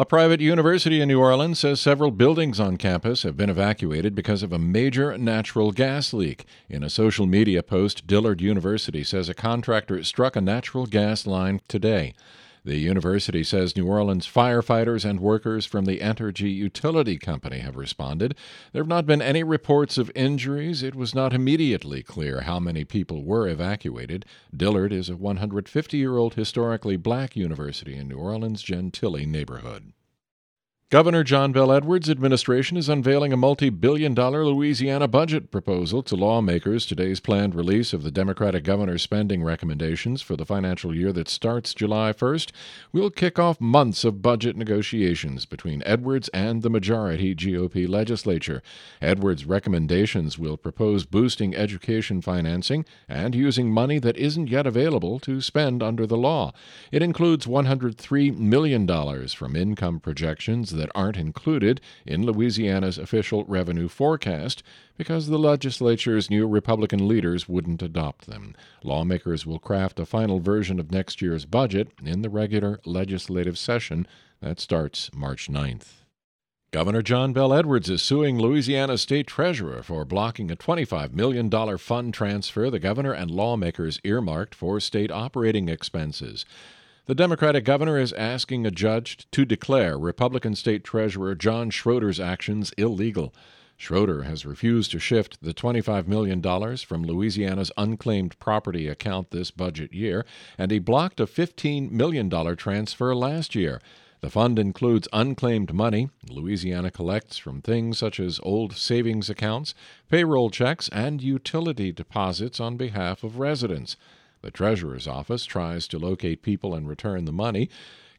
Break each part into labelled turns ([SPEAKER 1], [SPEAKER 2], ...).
[SPEAKER 1] A private university in New Orleans says several buildings on campus have been evacuated because of a major natural gas leak. In a social media post, Dillard University says a contractor struck a natural gas line today. The university says New Orleans firefighters and workers from the Entergy Utility Company have responded. There have not been any reports of injuries. It was not immediately clear how many people were evacuated. Dillard is a 150 year old historically black university in New Orleans' Gentilly neighborhood. Governor John Bel Edwards' administration is unveiling a multi billion dollar Louisiana budget proposal to lawmakers. Today's planned release of the Democratic governor's spending recommendations for the financial year that starts July 1st will kick off months of budget negotiations between Edwards and the majority GOP legislature. Edwards' recommendations will propose boosting education financing and using money that isn't yet available to spend under the law. It includes $103 million from income projections that aren't included in Louisiana's official revenue forecast because the legislature's new Republican leaders wouldn't adopt them. Lawmakers will craft a final version of next year's budget in the regular legislative session that starts March 9th. Governor John Bel Edwards is suing Louisiana State Treasurer for blocking a $25 million fund transfer the governor and lawmakers earmarked for state operating expenses. The Democratic governor is asking a judge to declare Republican State Treasurer John Schroder's actions illegal. Schroder has refused to shift the $25 million from Louisiana's unclaimed property account this budget year, and he blocked a $15 million transfer last year. The fund includes unclaimed money Louisiana collects from things such as old savings accounts, payroll checks, and utility deposits on behalf of residents. The Treasurer's office tries to locate people and return the money.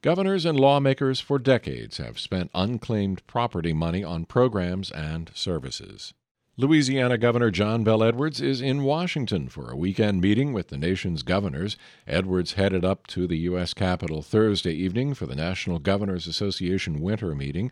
[SPEAKER 1] Governors and lawmakers for decades have spent unclaimed property money on programs and services. Louisiana Governor John Bel Edwards is in Washington for a weekend meeting with the nation's governors. Edwards headed up to the U.S. Capitol Thursday evening for the National Governors Association winter meeting.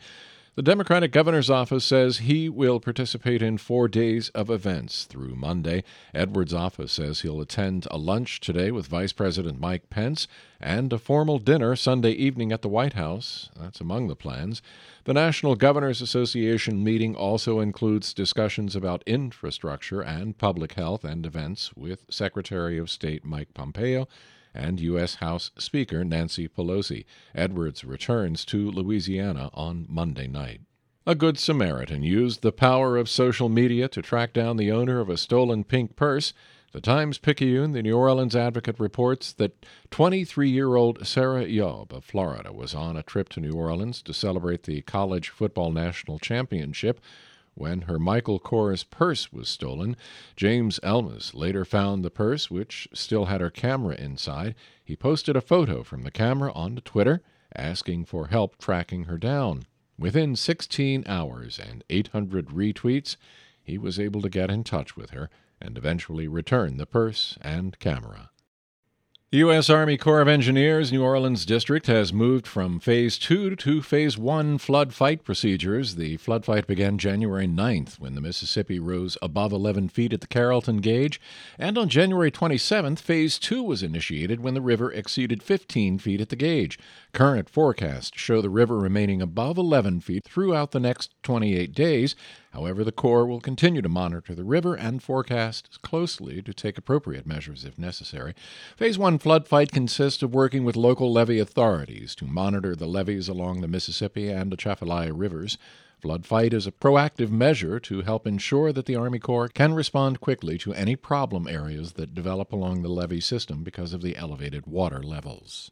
[SPEAKER 1] The Democratic governor's office says he will participate in four days of events through Monday. Edwards' office says he'll attend a lunch today with Vice President Mike Pence and a formal dinner Sunday evening at the White House. That's among the plans. The National Governors Association meeting also includes discussions about infrastructure and public health and events with Secretary of State Mike Pompeo and U.S. House Speaker Nancy Pelosi. Edwards returns to Louisiana on Monday night. A Good Samaritan used the power of social media to track down the owner of a stolen pink purse. The Times Picayune, the New Orleans Advocate, reports that 23 year old Sarah Yob of Florida was on a trip to New Orleans to celebrate the College Football National Championship when her Michael Kors purse was stolen. James Elmas later found the purse, which still had her camera inside. He posted a photo from the camera onto Twitter, asking for help tracking her down. Within 16 hours and 800 retweets, he was able to get in touch with her and eventually return the purse and camera. U.S. Army Corps of Engineers New Orleans District has moved from Phase 2 to Phase 1 flood fight procedures. The flood fight began January 9th when the Mississippi rose above 11 feet at the Carrollton gauge, and on January 27th, Phase 2 was initiated when the river exceeded 15 feet at the gauge. Current forecasts show the river remaining above 11 feet throughout the next 28 days. However, the Corps will continue to monitor the river and forecast closely to take appropriate measures if necessary. Phase 1 flood fight consists of working with local levee authorities to monitor the levees along the Mississippi and Atchafalaya rivers. Flood fight is a proactive measure to help ensure that the Army Corps can respond quickly to any problem areas that develop along the levee system because of the elevated water levels.